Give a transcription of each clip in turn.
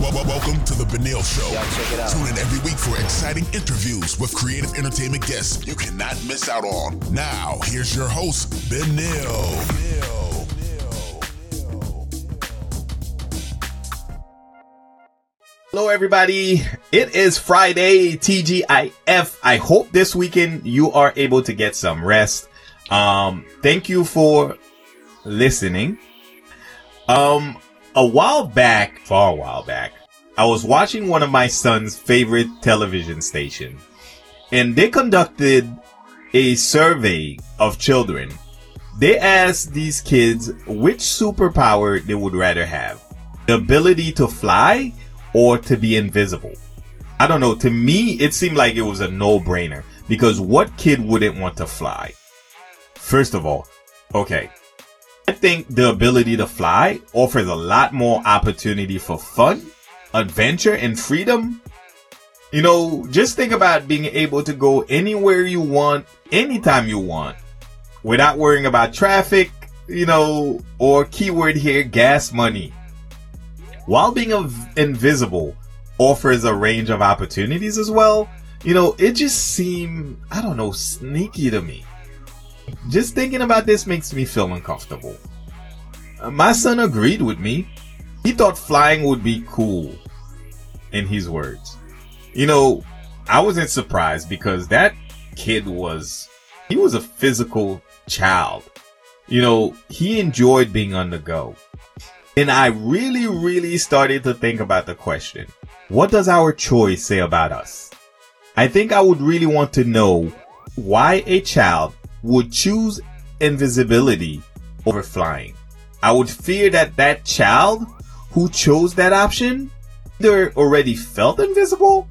Welcome to the Benel Show. Y'all check it out. Tune in every week for exciting interviews with creative entertainment guests you cannot miss out on. Now, here's your host, Benel. Hello, everybody. It is Friday, TGIF. I hope this weekend you are able to get some rest. Um, thank you for listening. Um, a while back, far a while back, I was watching one of my son's favorite television stations, and they conducted a survey of children. They asked these kids which superpower they would rather have. The ability to fly or to be invisible. I don't know. To me, it seemed like it was a no-brainer because what kid wouldn't want to fly? First of all, okay. I think the ability to fly offers a lot more opportunity for fun, adventure, and freedom. You know, just think about being able to go anywhere you want, anytime you want, without worrying about traffic, you know, or keyword here, gas money. While being invisible offers a range of opportunities as well, you know, it just seemed, I don't know, sneaky to me. Just thinking about this makes me feel uncomfortable. Uh, My son agreed with me. He thought flying would be cool, in his words. You know, I wasn't surprised because that kid was, he was a physical child. You know, he enjoyed being on the go. And I really, really started to think about the question what does our choice say about us? I think I would really want to know why a child would choose invisibility over flying. I would fear that that child who chose that option either already felt invisible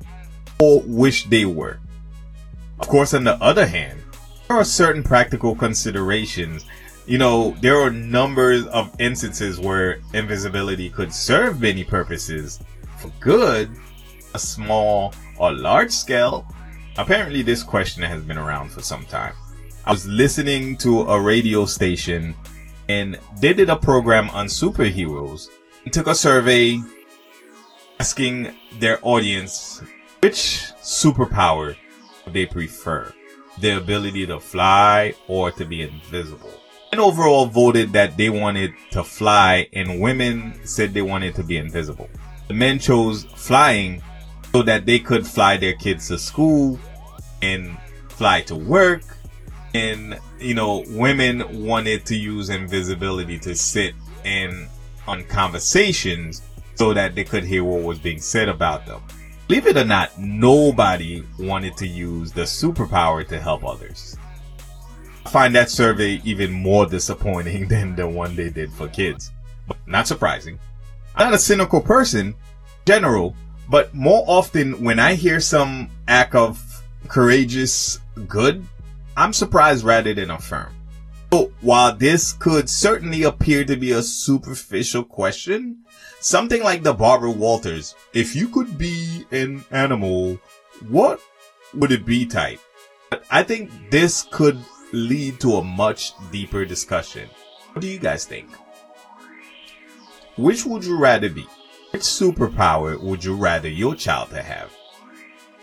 or wished they were. Of course, on the other hand, there are certain practical considerations. You know, there are numbers of instances where invisibility could serve many purposes for good, a small or large scale. Apparently, this question has been around for some time. I was listening to a radio station and they did a program on superheroes. And took a survey asking their audience which superpower they prefer the ability to fly or to be invisible. And overall voted that they wanted to fly and women said they wanted to be invisible. The men chose flying so that they could fly their kids to school and fly to work and you know women wanted to use invisibility to sit in on conversations so that they could hear what was being said about them. Believe it or not nobody wanted to use the superpower to help others. I find that survey even more disappointing than the one they did for kids. But not surprising. I'm not a cynical person general but more often when i hear some act of courageous good I'm surprised rather than affirmed. So while this could certainly appear to be a superficial question, something like the Barbara Walters, if you could be an animal, what would it be type? I think this could lead to a much deeper discussion. What do you guys think? Which would you rather be? Which superpower would you rather your child to have?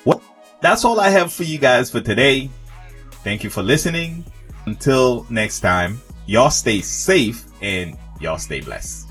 Well, that's all I have for you guys for today. Thank you for listening. Until next time, y'all stay safe and y'all stay blessed.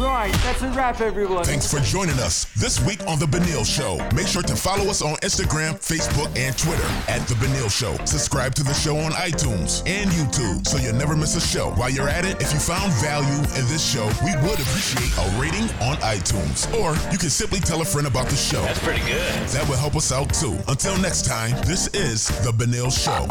Right, that's a wrap, everyone. Thanks for joining us this week on The Benel Show. Make sure to follow us on Instagram, Facebook, and Twitter at The Benel Show. Subscribe to the show on iTunes and YouTube so you'll never miss a show. While you're at it, if you found value in this show, we would appreciate a rating on iTunes. Or you can simply tell a friend about the show. That's pretty good. That will help us out too. Until next time, this is The Benel Show.